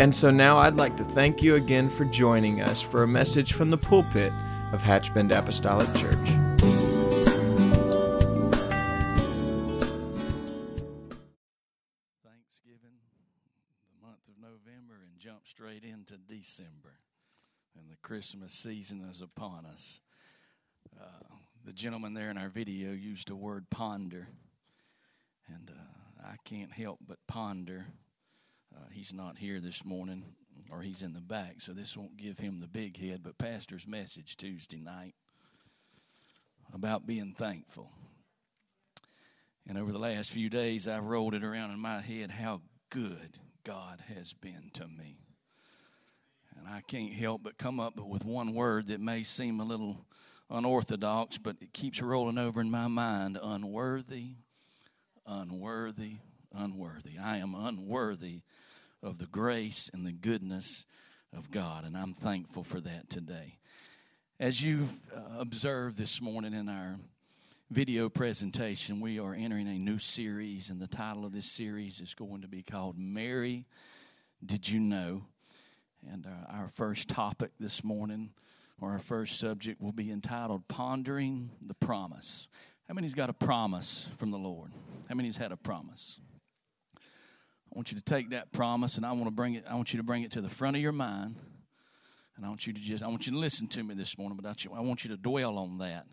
And so now I'd like to thank you again for joining us for a message from the pulpit of Hatchbend Apostolic Church. Thanksgiving, the month of November, and jump straight into December. And the Christmas season is upon us. Uh, the gentleman there in our video used the word ponder. And uh, I can't help but ponder he's not here this morning, or he's in the back, so this won't give him the big head. But Pastor's message Tuesday night about being thankful. And over the last few days, I've rolled it around in my head how good God has been to me. And I can't help but come up with one word that may seem a little unorthodox, but it keeps rolling over in my mind unworthy, unworthy, unworthy. I am unworthy of the grace and the goodness of God, and I'm thankful for that today. As you've uh, observed this morning in our video presentation, we are entering a new series, and the title of this series is going to be called Mary Did You Know? And uh, our first topic this morning, or our first subject, will be entitled Pondering the Promise. How many's got a promise from the Lord? How many's had a promise? I want you to take that promise and I want to bring it, I want you to bring it to the front of your mind. And I want you to just, I want you to listen to me this morning, but I want you to dwell on that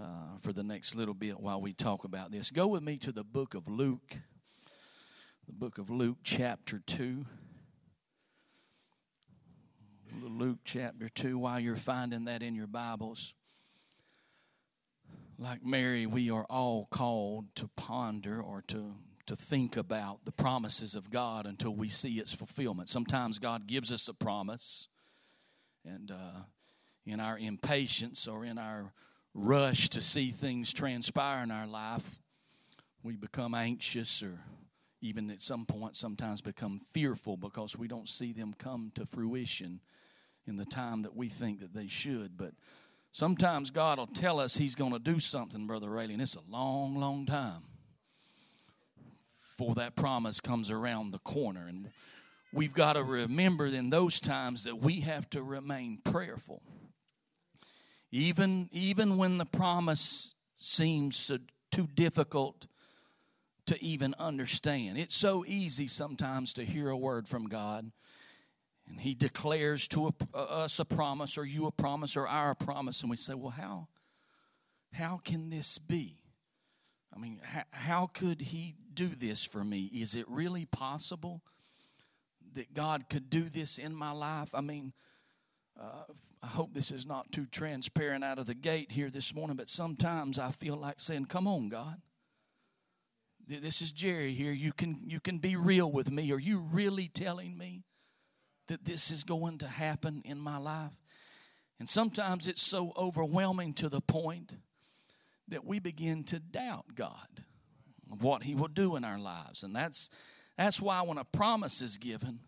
uh, for the next little bit while we talk about this. Go with me to the book of Luke, the book of Luke, chapter 2. Luke chapter 2, while you're finding that in your Bibles. Like Mary, we are all called to ponder or to to think about the promises of God until we see its fulfillment. Sometimes God gives us a promise, and uh, in our impatience or in our rush to see things transpire in our life, we become anxious or even at some point sometimes become fearful because we don't see them come to fruition in the time that we think that they should. But sometimes God will tell us He's going to do something, Brother Rayleigh, and it's a long, long time for that promise comes around the corner. And we've got to remember in those times that we have to remain prayerful. Even, even when the promise seems too difficult to even understand. It's so easy sometimes to hear a word from God and He declares to a, us a promise, or you a promise, or our promise, and we say, Well, how, how can this be? I mean, how, how could He do this for me? Is it really possible that God could do this in my life? I mean, uh, I hope this is not too transparent out of the gate here this morning, but sometimes I feel like saying, Come on, God. This is Jerry here. You can, you can be real with me. Are you really telling me that this is going to happen in my life? And sometimes it's so overwhelming to the point that we begin to doubt God of what He will do in our lives. And that's, that's why when a promise is given,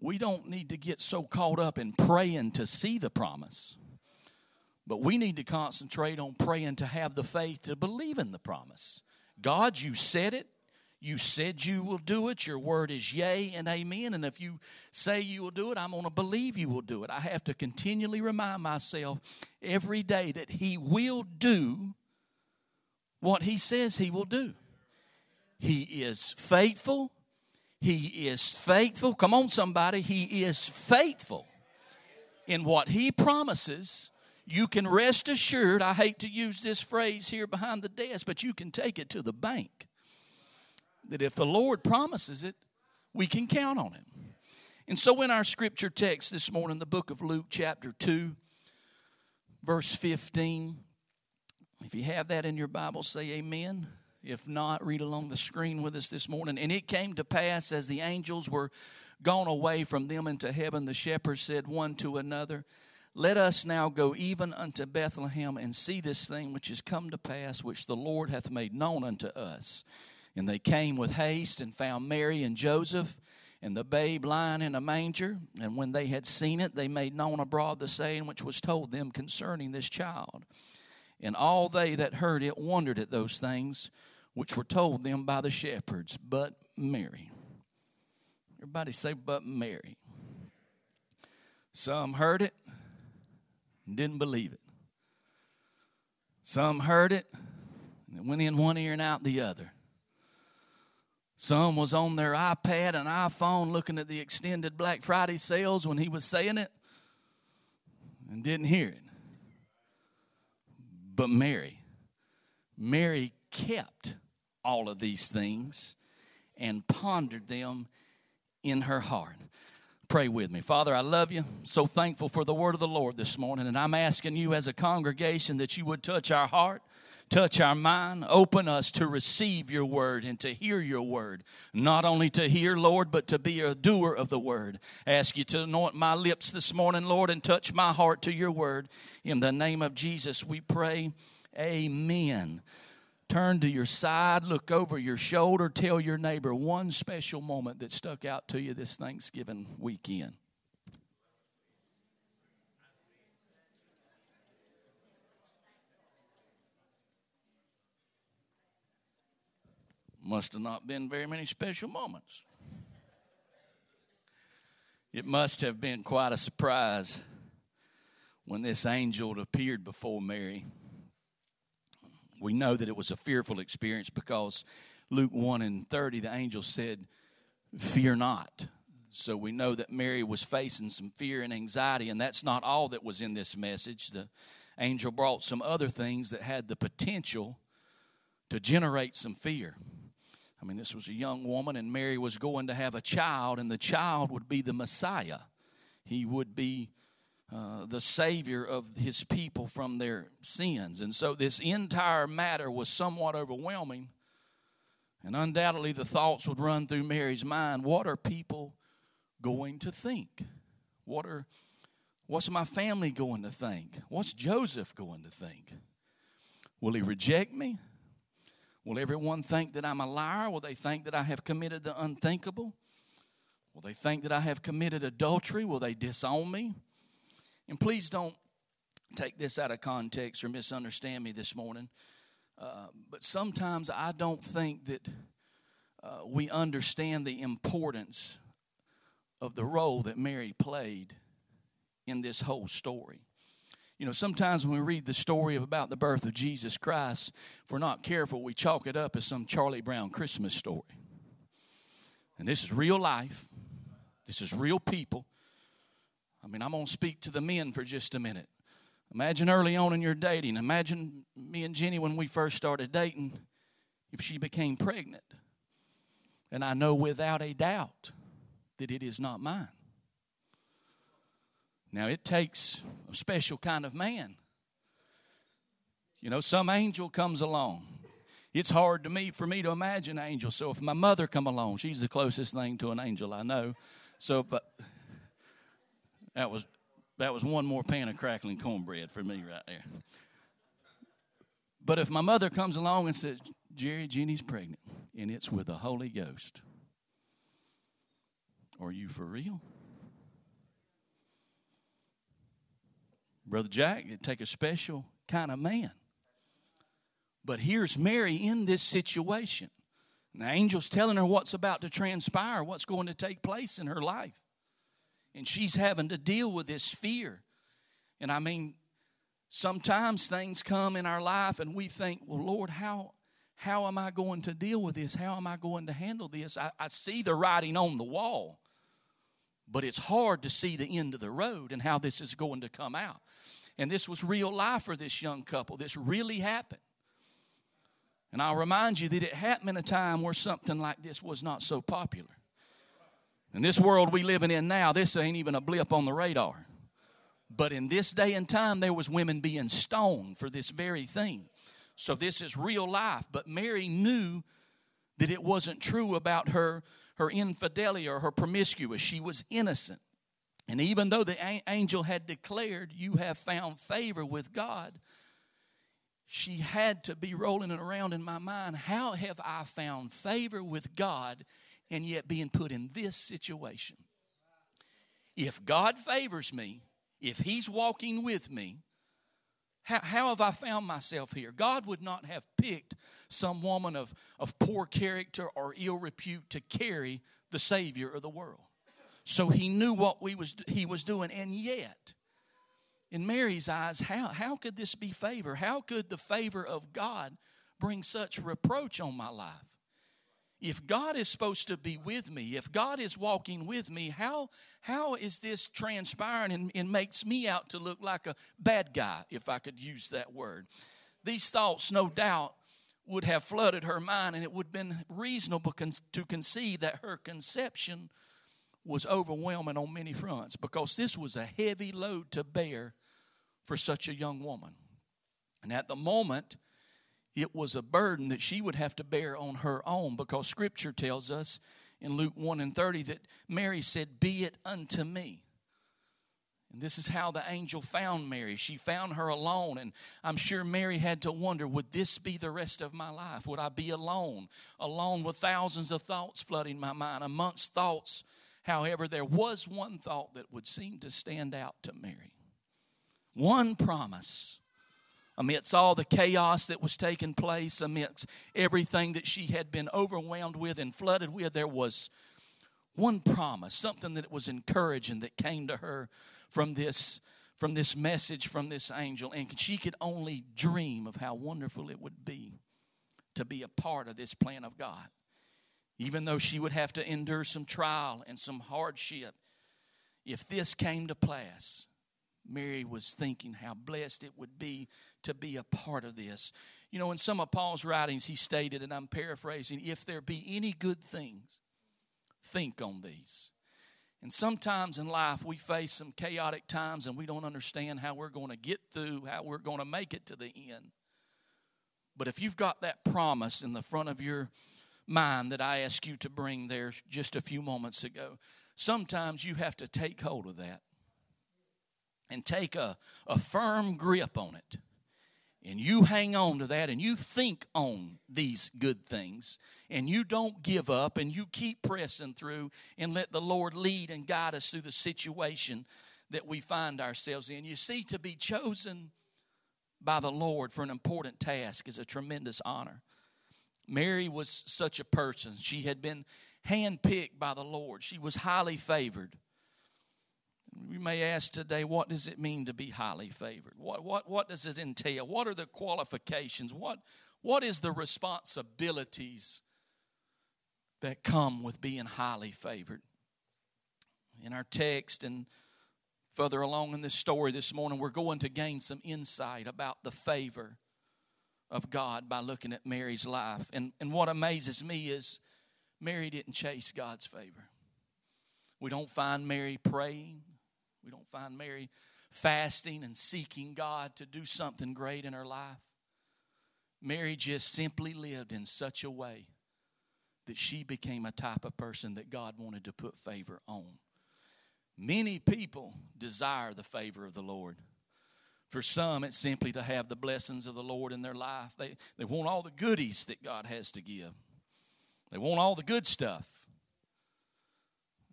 we don't need to get so caught up in praying to see the promise, but we need to concentrate on praying to have the faith to believe in the promise. God, you said it. You said you will do it. Your word is yea and amen. And if you say you will do it, I'm going to believe you will do it. I have to continually remind myself every day that He will do what he says he will do. He is faithful. He is faithful. Come on, somebody. He is faithful in what he promises. You can rest assured. I hate to use this phrase here behind the desk, but you can take it to the bank. That if the Lord promises it, we can count on it. And so, in our scripture text this morning, the book of Luke, chapter 2, verse 15, if you have that in your Bible, say amen. If not, read along the screen with us this morning. And it came to pass as the angels were gone away from them into heaven, the shepherds said one to another, Let us now go even unto Bethlehem and see this thing which is come to pass, which the Lord hath made known unto us. And they came with haste and found Mary and Joseph and the babe lying in a manger. And when they had seen it, they made known abroad the saying which was told them concerning this child. And all they that heard it wondered at those things which were told them by the shepherds, but Mary. Everybody say, but Mary. Some heard it and didn't believe it. Some heard it and it went in one ear and out the other. Some was on their iPad and iPhone looking at the extended Black Friday sales when he was saying it and didn't hear it. But Mary, Mary kept all of these things and pondered them in her heart. Pray with me. Father, I love you. So thankful for the word of the Lord this morning. And I'm asking you as a congregation that you would touch our heart, touch our mind, open us to receive your word and to hear your word. Not only to hear, Lord, but to be a doer of the word. I ask you to anoint my lips this morning, Lord, and touch my heart to your word. In the name of Jesus, we pray. Amen. Turn to your side, look over your shoulder, tell your neighbor one special moment that stuck out to you this Thanksgiving weekend. Must have not been very many special moments. It must have been quite a surprise when this angel appeared before Mary we know that it was a fearful experience because Luke 1 and 30, the angel said, Fear not. So we know that Mary was facing some fear and anxiety, and that's not all that was in this message. The angel brought some other things that had the potential to generate some fear. I mean, this was a young woman, and Mary was going to have a child, and the child would be the Messiah. He would be uh, the Savior of his people from their sins. And so this entire matter was somewhat overwhelming. And undoubtedly, the thoughts would run through Mary's mind what are people going to think? What are, what's my family going to think? What's Joseph going to think? Will he reject me? Will everyone think that I'm a liar? Will they think that I have committed the unthinkable? Will they think that I have committed adultery? Will they disown me? And please don't take this out of context or misunderstand me this morning. Uh, but sometimes I don't think that uh, we understand the importance of the role that Mary played in this whole story. You know, sometimes when we read the story of about the birth of Jesus Christ, if we're not careful, we chalk it up as some Charlie Brown Christmas story. And this is real life. This is real people. I mean, I'm going to speak to the men for just a minute. Imagine early on in your dating. Imagine me and Jenny when we first started dating, if she became pregnant. And I know without a doubt that it is not mine. Now, it takes a special kind of man. You know, some angel comes along. It's hard to me for me to imagine angels. So if my mother come along, she's the closest thing to an angel I know. So if, that was that was one more pan of crackling cornbread for me right there. But if my mother comes along and says, Jerry, Jenny's pregnant, and it's with the Holy Ghost, are you for real? Brother Jack, it'd take a special kind of man. But here's Mary in this situation. And the angel's telling her what's about to transpire, what's going to take place in her life and she's having to deal with this fear. And I mean, sometimes things come in our life and we think, well, Lord, how, how am I going to deal with this? How am I going to handle this? I, I see the writing on the wall, but it's hard to see the end of the road and how this is going to come out. And this was real life for this young couple. This really happened. And I'll remind you that it happened in a time where something like this was not so popular. In this world we living in now, this ain't even a blip on the radar. But in this day and time, there was women being stoned for this very thing. So this is real life. But Mary knew that it wasn't true about her, her infidelity or her promiscuous. She was innocent. And even though the angel had declared, You have found favor with God, she had to be rolling it around in my mind. How have I found favor with God and yet being put in this situation? If God favors me, if He's walking with me, how, how have I found myself here? God would not have picked some woman of, of poor character or ill repute to carry the Savior of the world. So he knew what we was, he was doing, and yet, in Mary's eyes, how, how could this be favor? How could the favor of God bring such reproach on my life? If God is supposed to be with me, if God is walking with me, how, how is this transpiring and, and makes me out to look like a bad guy, if I could use that word? These thoughts, no doubt, would have flooded her mind, and it would have been reasonable to conceive that her conception was overwhelming on many fronts because this was a heavy load to bear for such a young woman. And at the moment, it was a burden that she would have to bear on her own because scripture tells us in Luke 1 and 30 that Mary said, Be it unto me. And this is how the angel found Mary. She found her alone. And I'm sure Mary had to wonder would this be the rest of my life? Would I be alone? Alone with thousands of thoughts flooding my mind. Amongst thoughts, however, there was one thought that would seem to stand out to Mary. One promise amidst all the chaos that was taking place, amidst everything that she had been overwhelmed with and flooded with, there was one promise, something that was encouraging that came to her from this from this message from this angel and she could only dream of how wonderful it would be to be a part of this plan of God. Even though she would have to endure some trial and some hardship, if this came to pass, Mary was thinking how blessed it would be to be a part of this. You know, in some of Paul's writings, he stated, and I'm paraphrasing, if there be any good things, think on these. And sometimes in life, we face some chaotic times and we don't understand how we're going to get through, how we're going to make it to the end. But if you've got that promise in the front of your mind that I asked you to bring there just a few moments ago, sometimes you have to take hold of that and take a, a firm grip on it. And you hang on to that and you think on these good things and you don't give up and you keep pressing through and let the Lord lead and guide us through the situation that we find ourselves in. You see, to be chosen by the Lord for an important task is a tremendous honor. Mary was such a person. She had been handpicked by the Lord, she was highly favored. We may ask today, what does it mean to be highly favored? What, what, what does it entail? What are the qualifications? What, what is the responsibilities that come with being highly favored? In our text and further along in this story this morning, we're going to gain some insight about the favor of God by looking at Mary's life. And, and what amazes me is Mary didn't chase God's favor. We don't find Mary praying. We don't find Mary fasting and seeking God to do something great in her life. Mary just simply lived in such a way that she became a type of person that God wanted to put favor on. Many people desire the favor of the Lord. For some, it's simply to have the blessings of the Lord in their life. They, they want all the goodies that God has to give, they want all the good stuff.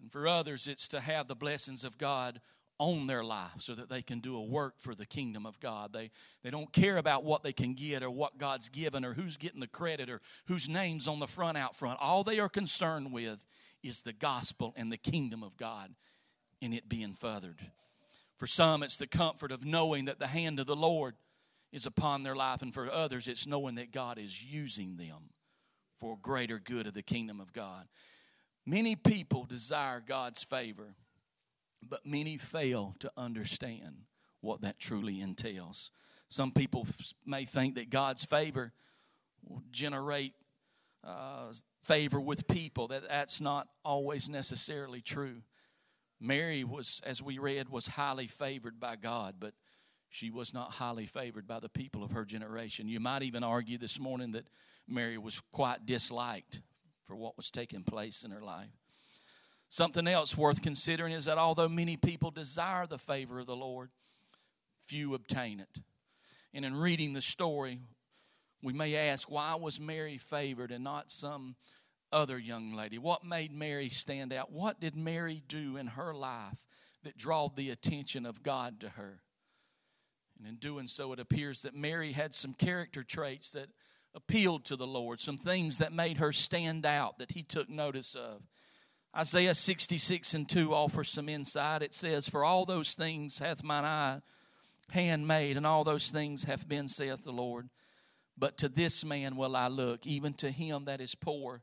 And for others, it's to have the blessings of God on their life so that they can do a work for the kingdom of God. They, they don't care about what they can get or what God's given or who's getting the credit or whose name's on the front out front. All they are concerned with is the gospel and the kingdom of God and it being furthered. For some, it's the comfort of knowing that the hand of the Lord is upon their life, and for others, it's knowing that God is using them for greater good of the kingdom of God. Many people desire God's favor but many fail to understand what that truly entails. Some people may think that God's favor will generate uh, favor with people. That that's not always necessarily true. Mary was, as we read, was highly favored by God, but she was not highly favored by the people of her generation. You might even argue this morning that Mary was quite disliked for what was taking place in her life. Something else worth considering is that although many people desire the favor of the Lord, few obtain it. And in reading the story, we may ask, why was Mary favored and not some other young lady? What made Mary stand out? What did Mary do in her life that drawed the attention of God to her? And in doing so, it appears that Mary had some character traits that appealed to the Lord, some things that made her stand out that he took notice of. Isaiah 66 and 2 offers some insight. It says, For all those things hath mine eye hand made, and all those things have been, saith the Lord. But to this man will I look, even to him that is poor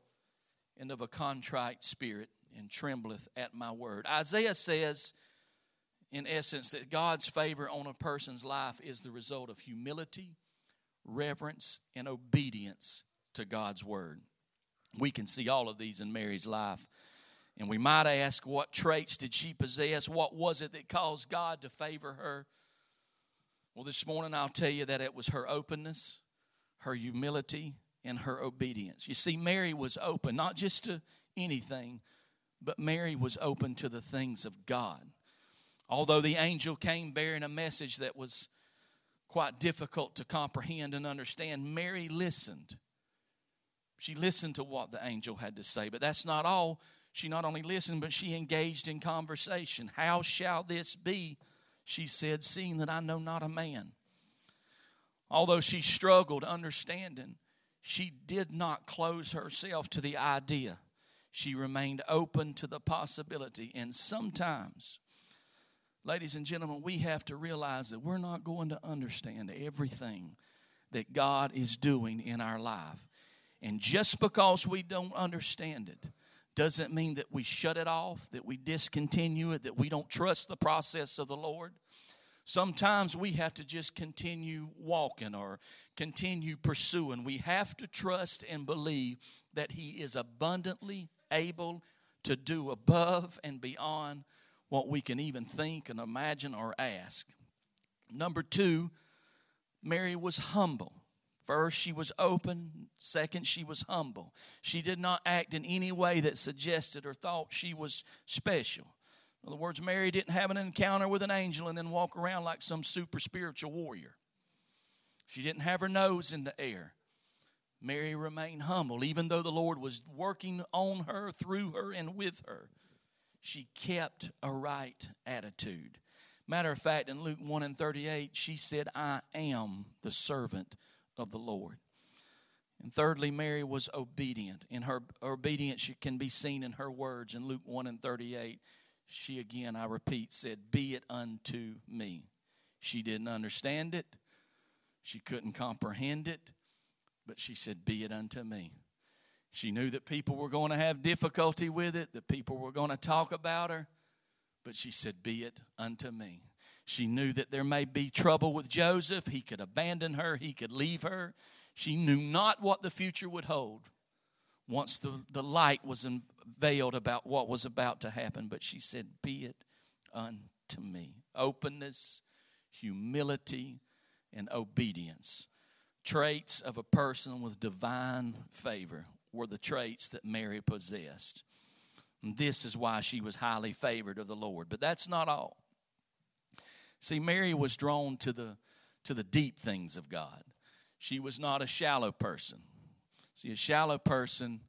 and of a contrite spirit, and trembleth at my word. Isaiah says, in essence, that God's favor on a person's life is the result of humility, reverence, and obedience to God's word. We can see all of these in Mary's life. And we might ask, what traits did she possess? What was it that caused God to favor her? Well, this morning I'll tell you that it was her openness, her humility, and her obedience. You see, Mary was open, not just to anything, but Mary was open to the things of God. Although the angel came bearing a message that was quite difficult to comprehend and understand, Mary listened. She listened to what the angel had to say. But that's not all. She not only listened, but she engaged in conversation. How shall this be? She said, seeing that I know not a man. Although she struggled understanding, she did not close herself to the idea. She remained open to the possibility. And sometimes Ladies and gentlemen, we have to realize that we're not going to understand everything that God is doing in our life. And just because we don't understand it doesn't mean that we shut it off, that we discontinue it, that we don't trust the process of the Lord. Sometimes we have to just continue walking or continue pursuing. We have to trust and believe that He is abundantly able to do above and beyond what we can even think and imagine or ask. Number two, Mary was humble. First, she was open. Second, she was humble. She did not act in any way that suggested or thought she was special. In other words, Mary didn't have an encounter with an angel and then walk around like some super spiritual warrior. She didn't have her nose in the air. Mary remained humble, even though the Lord was working on her, through her, and with her she kept a right attitude. Matter of fact, in Luke 1 and 38, she said, I am the servant of the Lord. And thirdly, Mary was obedient. In her obedience can be seen in her words in Luke 1 and 38. She again, I repeat, said, Be it unto me. She didn't understand it, she couldn't comprehend it, but she said, Be it unto me. She knew that people were going to have difficulty with it, that people were going to talk about her, but she said, Be it unto me. She knew that there may be trouble with Joseph. He could abandon her, he could leave her. She knew not what the future would hold once the, the light was unveiled about what was about to happen, but she said, Be it unto me. Openness, humility, and obedience. Traits of a person with divine favor were the traits that Mary possessed. And this is why she was highly favored of the Lord. But that's not all. See, Mary was drawn to the, to the deep things of God. She was not a shallow person. See, a shallow person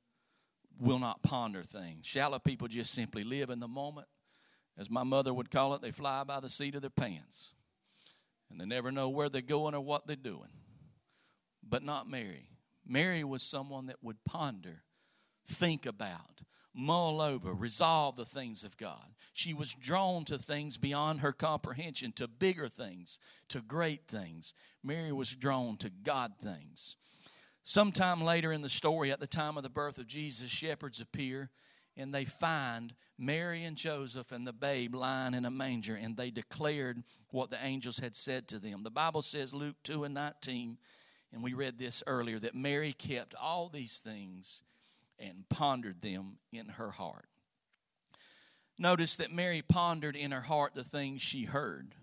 will not ponder things. Shallow people just simply live in the moment. As my mother would call it, they fly by the seat of their pants. And they never know where they're going or what they're doing. But not Mary. Mary was someone that would ponder, think about, mull over, resolve the things of God. She was drawn to things beyond her comprehension, to bigger things, to great things. Mary was drawn to God things. Sometime later in the story, at the time of the birth of Jesus, shepherds appear and they find Mary and Joseph and the babe lying in a manger, and they declared what the angels had said to them. The Bible says, Luke 2 and 19, and we read this earlier that Mary kept all these things and pondered them in her heart. Notice that Mary pondered in her heart the things she heard.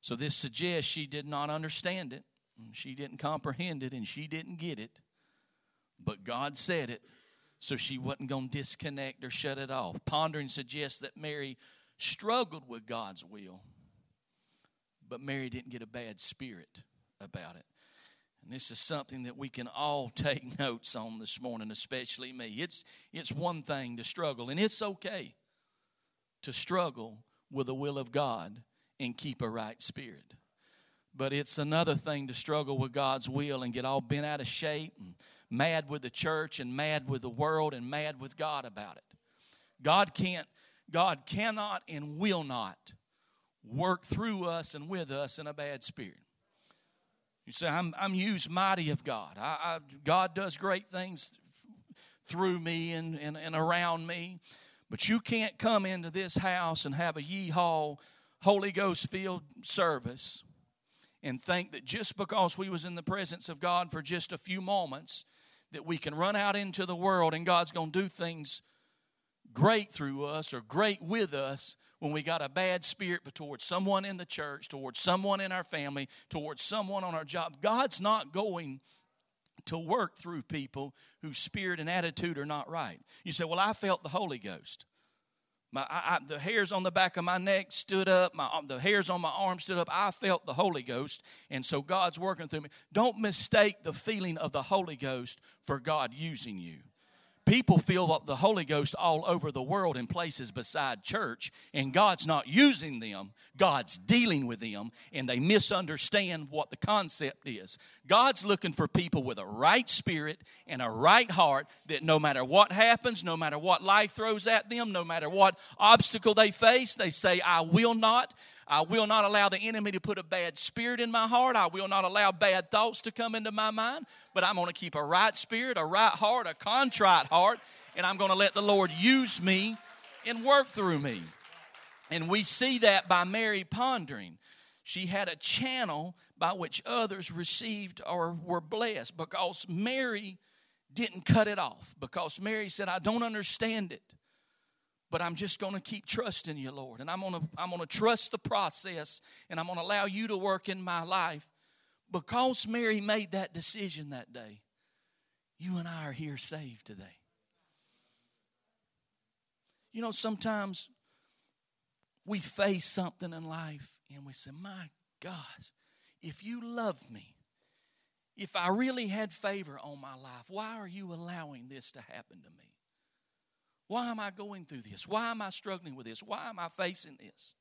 So this suggests she did not understand it, she didn't comprehend it, and she didn't get it. But God said it, so she wasn't going to disconnect or shut it off. Pondering suggests that Mary struggled with God's will, but Mary didn't get a bad spirit about it. And this is something that we can all take notes on this morning, especially me. It's, it's one thing to struggle, and it's okay to struggle with the will of God and keep a right spirit. But it's another thing to struggle with God's will and get all bent out of shape and mad with the church and mad with the world and mad with God about it. God can't, God cannot and will not work through us and with us in a bad spirit. You say, I'm, I'm used mighty of God. I, I, God does great things through me and, and, and around me. But you can't come into this house and have a yeehaw Holy Ghost filled service and think that just because we was in the presence of God for just a few moments that we can run out into the world and God's going to do things great through us or great with us when we got a bad spirit towards someone in the church, towards someone in our family, towards someone on our job. God's not going to work through people whose spirit and attitude are not right. You say, Well, I felt the Holy Ghost. My, I, I, the hairs on the back of my neck stood up. My, uh, the hairs on my arm stood up. I felt the Holy Ghost, and so God's working through me. Don't mistake the feeling of the Holy Ghost for God using you. People feel the Holy Ghost all over the world in places beside church, and God's not using them. God's dealing with them, and they misunderstand what the concept is. God's looking for people with a right spirit and a right heart that no matter what happens, no matter what life throws at them, no matter what obstacle they face, they say, I will not I will not allow the enemy to put a bad spirit in my heart. I will not allow bad thoughts to come into my mind, but I'm going to keep a right spirit, a right heart, a contrite heart, and I'm going to let the Lord use me and work through me. And we see that by Mary pondering. She had a channel by which others received or were blessed because Mary didn't cut it off. Because Mary said, I don't understand it but I'm just going to keep trusting you, Lord. And I'm going to I'm going to trust the process and I'm going to allow you to work in my life. Because Mary made that decision that day, you and I are here saved today. You know, sometimes we face something in life and we say, My gosh, if you love me, if I really had favor on my life, why are you allowing this to happen to me? Why am I going through this? Why am I struggling with this? Why am I facing this?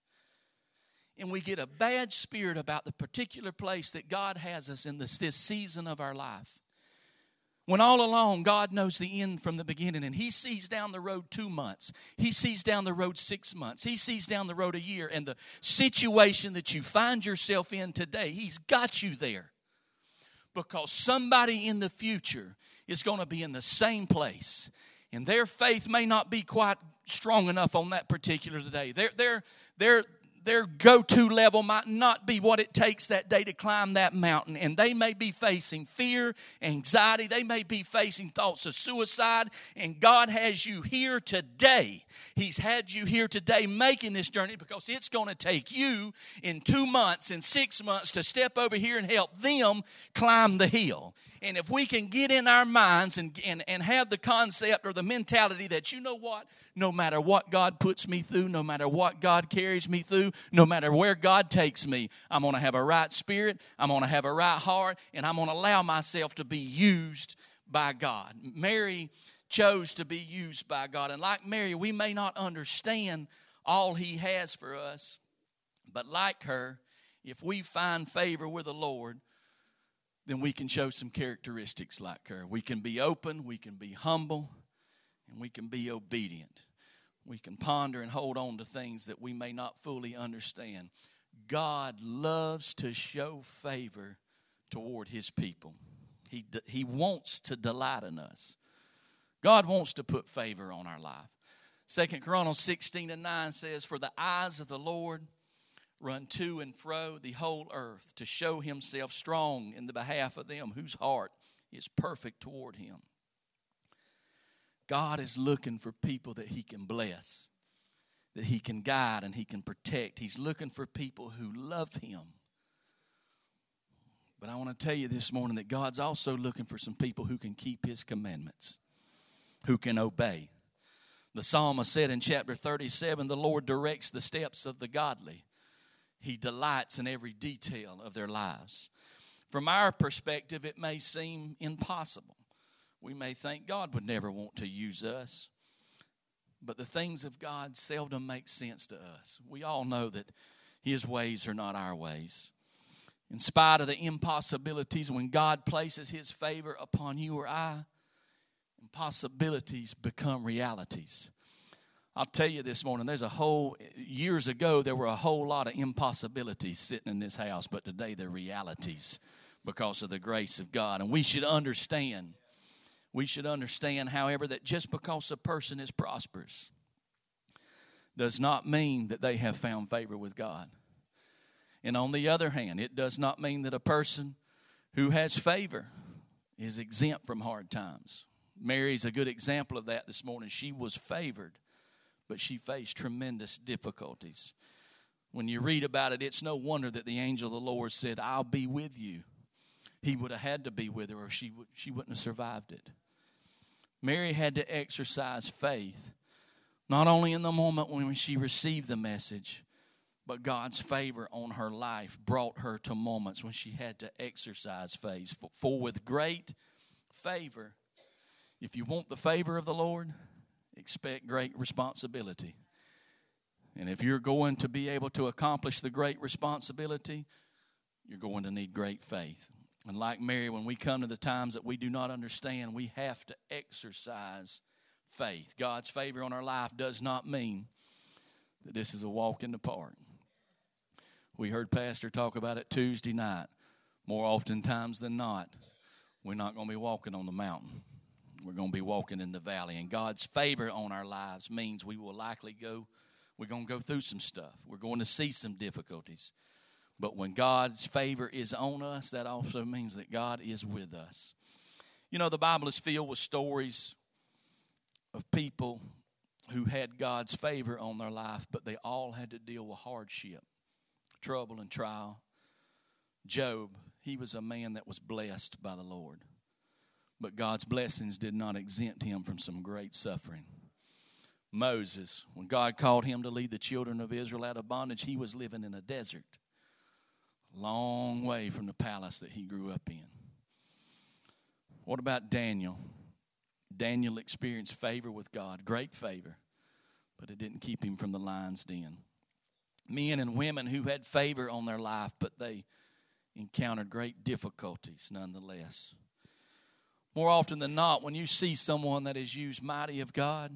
And we get a bad spirit about the particular place that God has us in this, this season of our life. When all along, God knows the end from the beginning, and He sees down the road two months. He sees down the road six months. He sees down the road a year. And the situation that you find yourself in today, He's got you there. Because somebody in the future is going to be in the same place and their faith may not be quite strong enough on that particular day. Their, their, their, their go to level might not be what it takes that day to climb that mountain. And they may be facing fear, anxiety, they may be facing thoughts of suicide. And God has you here today. He's had you here today making this journey because it's going to take you in two months, in six months to step over here and help them climb the hill. And if we can get in our minds and, and, and have the concept or the mentality that, you know what, no matter what God puts me through, no matter what God carries me through, no matter where God takes me, I'm going to have a right spirit, I'm going to have a right heart, and I'm going to allow myself to be used by God. Mary chose to be used by God. And like Mary, we may not understand all He has for us, but like her, if we find favor with the Lord, then we can show some characteristics like her. We can be open, we can be humble, and we can be obedient. We can ponder and hold on to things that we may not fully understand. God loves to show favor toward his people. He, he wants to delight in us. God wants to put favor on our life. Second Chronicles 16 and 9 says, For the eyes of the Lord run to and fro the whole earth to show himself strong in the behalf of them whose heart is perfect toward him. God is looking for people that he can bless. that He can guide and He can protect. He's looking for people who love Him. But I want to tell you this morning that God's also looking for some people who can keep His commandments, who can obey. The psalmist said in chapter 37 the Lord directs the steps of the godly, He delights in every detail of their lives. From our perspective, it may seem impossible. We may think God would never want to use us. But the things of God seldom make sense to us. We all know that His ways are not our ways. In spite of the impossibilities, when God places His favor upon you or I, impossibilities become realities. I'll tell you this morning, there's a whole, years ago, there were a whole lot of impossibilities sitting in this house, but today they're realities because of the grace of God. And we should understand we should understand, however, that just because a person is prosperous does not mean that they have found favor with God. And on the other hand, it does not mean that a person who has favor is exempt from hard times. Mary's a good example of that this morning. She was favored, but she faced tremendous difficulties. When you read about it, it's no wonder that the angel of the Lord said, I'll be with you. He would have had to be with her, or she, would, she wouldn't have survived it. Mary had to exercise faith, not only in the moment when she received the message, but God's favor on her life brought her to moments when she had to exercise faith. For with great favor, if you want the favor of the Lord, expect great responsibility. And if you're going to be able to accomplish the great responsibility, you're going to need great faith. And like Mary, when we come to the times that we do not understand, we have to exercise faith. God's favor on our life does not mean that this is a walk in the park. We heard Pastor talk about it Tuesday night. More often times than not, we're not going to be walking on the mountain. We're going to be walking in the valley. And God's favor on our lives means we will likely go, we're going to go through some stuff. We're going to see some difficulties. But when God's favor is on us, that also means that God is with us. You know, the Bible is filled with stories of people who had God's favor on their life, but they all had to deal with hardship, trouble, and trial. Job, he was a man that was blessed by the Lord, but God's blessings did not exempt him from some great suffering. Moses, when God called him to lead the children of Israel out of bondage, he was living in a desert long way from the palace that he grew up in. What about Daniel? Daniel experienced favor with God, great favor, but it didn't keep him from the lion's den. Men and women who had favor on their life, but they encountered great difficulties nonetheless. More often than not, when you see someone that is used mighty of God,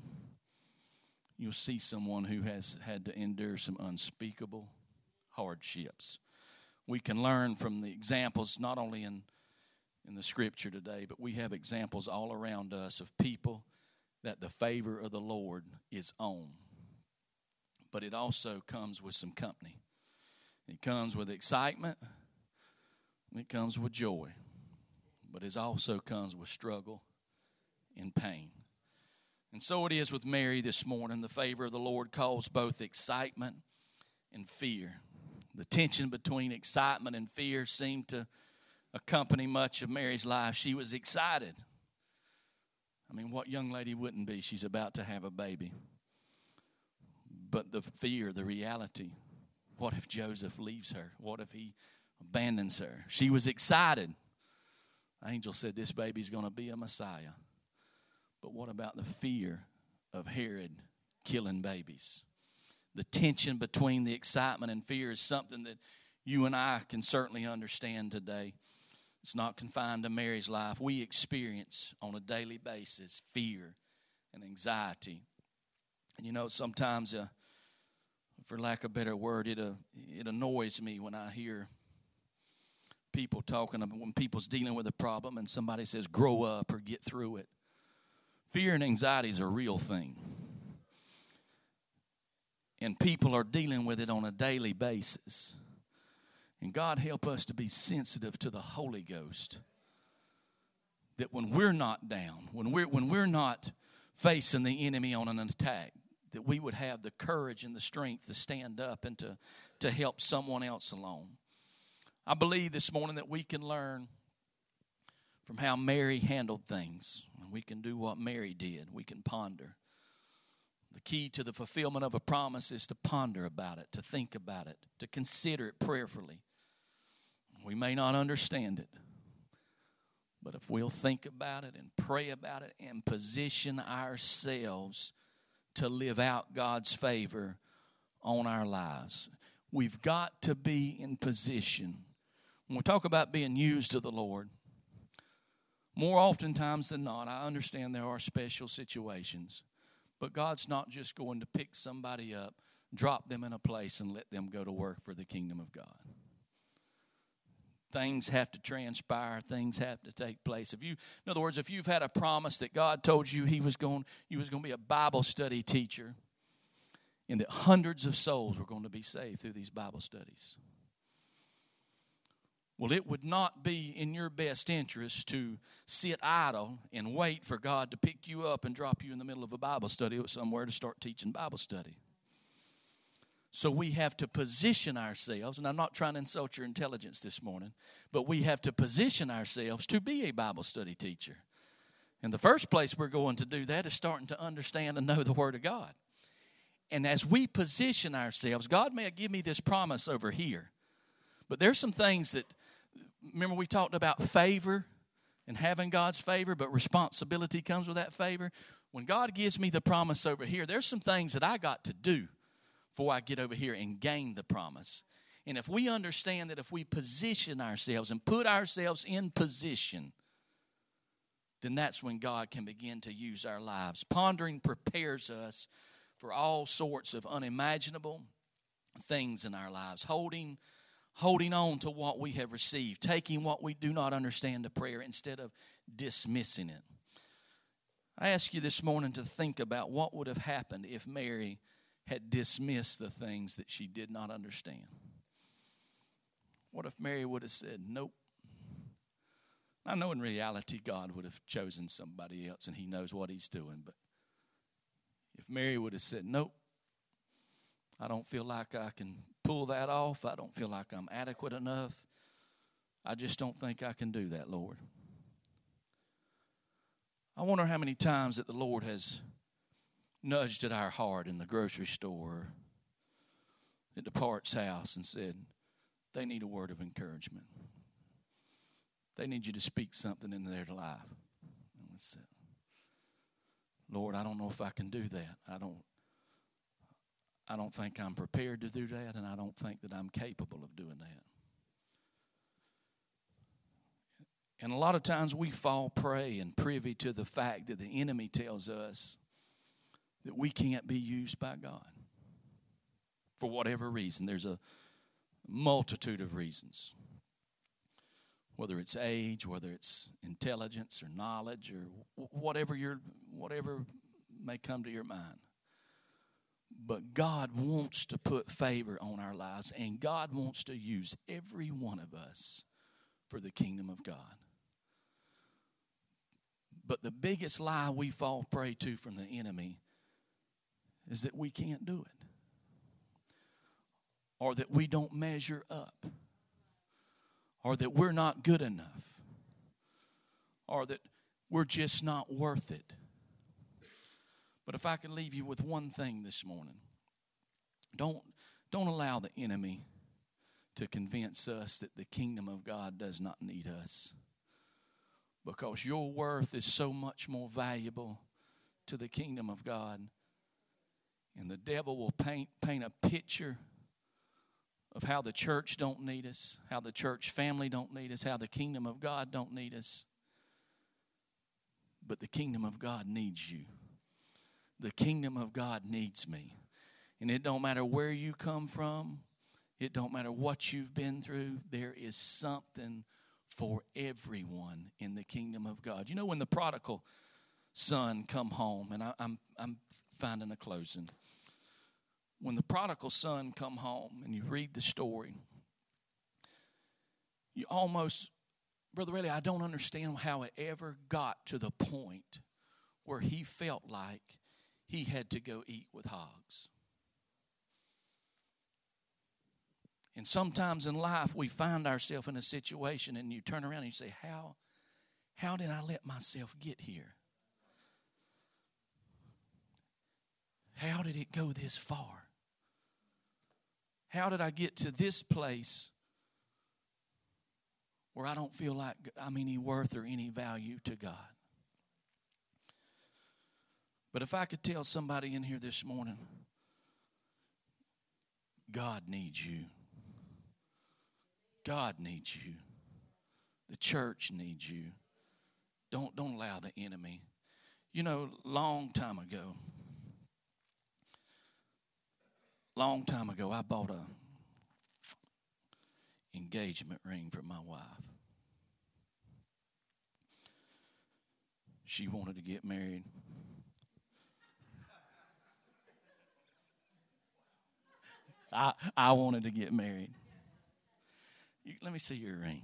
you'll see someone who has had to endure some unspeakable hardships we can learn from the examples not only in in the scripture today, but we have examples all around us of people that the favor of the Lord is on. But it also comes with some company. It comes with excitement, it comes with joy, but it also comes with struggle and pain. And so it is with Mary this morning. The favor of the Lord caused both excitement and fear. The tension between excitement and fear seemed to accompany much of Mary's life. She was excited. I mean, what young lady wouldn't be? She's about to have a baby. But the fear, the reality what if Joseph leaves her? What if he abandons her? She was excited. Angel said, This baby's going to be a Messiah. But what about the fear of Herod killing babies? the tension between the excitement and fear is something that you and I can certainly understand today. It's not confined to Mary's life. We experience on a daily basis fear and anxiety. And you know, sometimes, uh, for lack of a better word, it, uh, it annoys me when I hear people talking about when people's dealing with a problem and somebody says, grow up or get through it. Fear and anxiety is a real thing and people are dealing with it on a daily basis. And God help us to be sensitive to the Holy Ghost. That when we're not down, when we're when we're not facing the enemy on an attack, that we would have the courage and the strength to stand up and to, to help someone else along. I believe this morning that we can learn from how Mary handled things. We can do what Mary did, we can ponder. The key to the fulfillment of a promise is to ponder about it, to think about it, to consider it prayerfully. We may not understand it, but if we'll think about it and pray about it and position ourselves to live out God's favor on our lives, we've got to be in position. When we talk about being used of the Lord, more oftentimes than not, I understand there are special situations, but God's not just going to pick somebody up, drop them in a place, and let them go to work for the kingdom of God. Things have to transpire. Things have to take place. If you in other words if you've had a promise that god told you he was going you was going to be a bible study teacher and that hundreds of souls were going to be saved through these bible studies well it would not be in your best interest to sit idle and wait for god to pick you up and drop you in the middle of a bible study or somewhere to start teaching bible study so we have to position ourselves, and I'm not trying to insult your intelligence this morning, but we have to position ourselves to be a Bible study teacher. And the first place we're going to do that is starting to understand and know the Word of God. And as we position ourselves, God may give me this promise over here, but there's some things that, remember, we talked about favor and having God's favor, but responsibility comes with that favor. When God gives me the promise over here, there's some things that I got to do before I get over here and gain the promise. And if we understand that if we position ourselves and put ourselves in position, then that's when God can begin to use our lives. Pondering prepares us for all sorts of unimaginable things in our lives. Holding holding on to what we have received, taking what we do not understand to prayer instead of dismissing it. I ask you this morning to think about what would have happened if Mary had dismissed the things that she did not understand. What if Mary would have said, Nope? I know in reality God would have chosen somebody else and he knows what he's doing, but if Mary would have said, Nope, I don't feel like I can pull that off, I don't feel like I'm adequate enough, I just don't think I can do that, Lord. I wonder how many times that the Lord has nudged at our heart in the grocery store, at the Parts house, and said, They need a word of encouragement. They need you to speak something into their life. Lord, I don't know if I can do that. I don't I don't think I'm prepared to do that, and I don't think that I'm capable of doing that. And a lot of times we fall prey and privy to the fact that the enemy tells us that we can't be used by God for whatever reason. There's a multitude of reasons. Whether it's age, whether it's intelligence or knowledge or whatever your whatever may come to your mind. But God wants to put favor on our lives, and God wants to use every one of us for the kingdom of God. But the biggest lie we fall prey to from the enemy is that we can't do it or that we don't measure up or that we're not good enough or that we're just not worth it. But if I could leave you with one thing this morning, don't, don't allow the enemy to convince us that the kingdom of God does not need us. Because your worth is so much more valuable to the kingdom of God and the devil will paint, paint a picture of how the church don't need us, how the church family don't need us, how the kingdom of God don't need us. But the kingdom of God needs you. The kingdom of God needs me. And it don't matter where you come from, it don't matter what you've been through, there is something for everyone in the kingdom of God. You know when the prodigal son come home, and I, I'm I'm finding a closing when the prodigal son come home and you read the story you almost brother really i don't understand how it ever got to the point where he felt like he had to go eat with hogs. And sometimes in life, we find ourselves in a situation, and you turn around and you say, How, how did I let myself get here? How did it go this far? How did I get to this place where I don't feel like I'm any worth or any value to God? But if I could tell somebody in here this morning, God needs you. God needs you. The church needs you. Don't don't allow the enemy. You know, long time ago, long time ago, I bought a engagement ring for my wife. She wanted to get married. I, I wanted to get married. You, let me see your ring.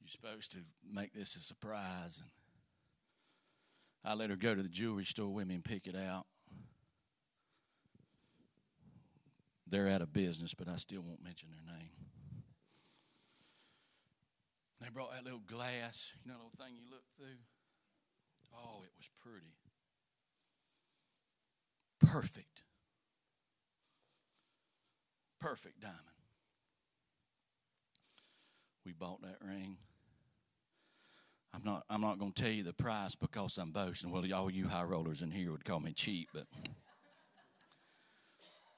You're supposed to make this a surprise. And I let her go to the jewelry store with me and pick it out. They're out of business, but I still won't mention their name. They brought that little glass, you know, little thing you look through. Oh, it was pretty. Perfect. Perfect diamond. We bought that ring. I'm not I'm not going to tell you the price because I'm boasting. Well, all you high rollers in here would call me cheap, but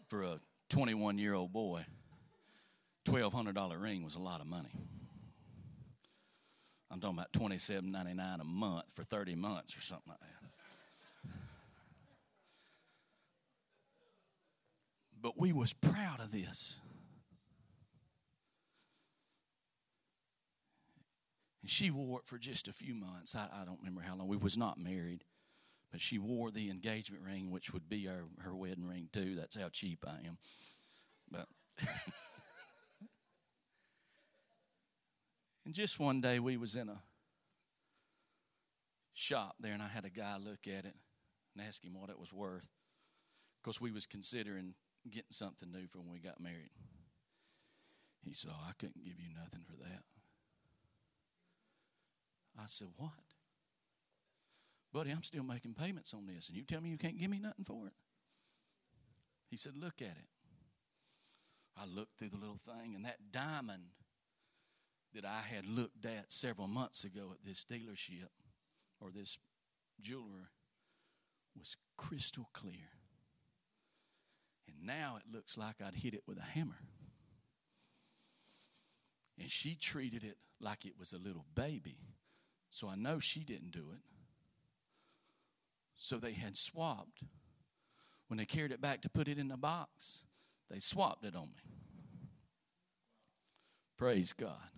for a 21 year old boy, $1,200 ring was a lot of money. I'm talking about twenty seven ninety nine a month for 30 months or something like that. But we was proud of this. And she wore it for just a few months. I, I don't remember how long. We was not married. But she wore the engagement ring, which would be our, her wedding ring too. That's how cheap I am. But And just one day we was in a shop there and I had a guy look at it and ask him what it was worth. Because we was considering getting something new for when we got married. He said, oh, I couldn't give you nothing for that. I said, What? Buddy, I'm still making payments on this, and you tell me you can't give me nothing for it? He said, Look at it. I looked through the little thing, and that diamond that I had looked at several months ago at this dealership or this jeweler was crystal clear. And now it looks like I'd hit it with a hammer. And she treated it like it was a little baby. So I know she didn't do it. So they had swapped. When they carried it back to put it in the box, they swapped it on me. Praise God.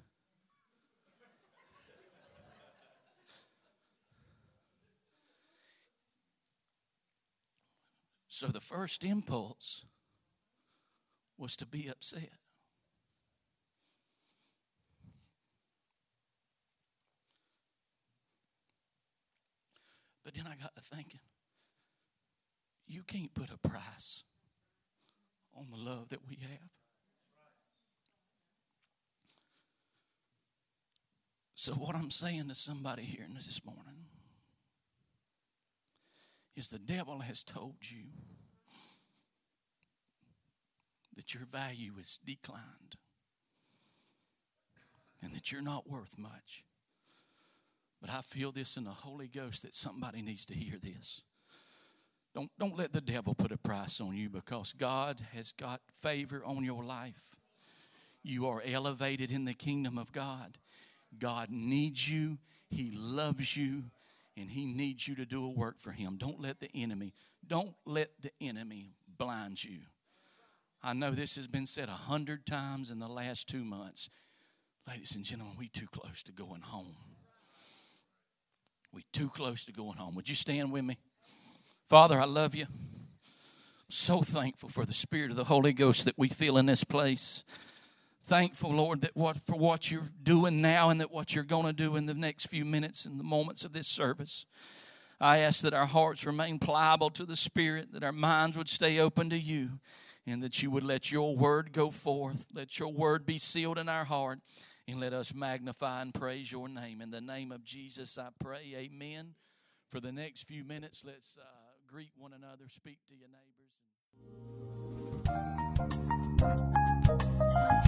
So the first impulse was to be upset. But then I got to thinking, you can't put a price on the love that we have. So, what I'm saying to somebody here this morning is the devil has told you that your value is declined and that you're not worth much. But I feel this in the Holy Ghost that somebody needs to hear this. Don't, don't let the devil put a price on you because God has got favor on your life. You are elevated in the kingdom of God. God needs you, He loves you, and He needs you to do a work for Him. Don't let the enemy, don't let the enemy blind you. I know this has been said a hundred times in the last two months. Ladies and gentlemen, we too close to going home. We too close to going home. Would you stand with me? Father, I love you. So thankful for the Spirit of the Holy Ghost that we feel in this place. Thankful, Lord, that what for what you're doing now and that what you're going to do in the next few minutes and the moments of this service. I ask that our hearts remain pliable to the Spirit, that our minds would stay open to you, and that you would let your word go forth. Let your word be sealed in our heart, and let us magnify and praise your name. In the name of Jesus, I pray. Amen. For the next few minutes, let's uh, greet one another, speak to your neighbors.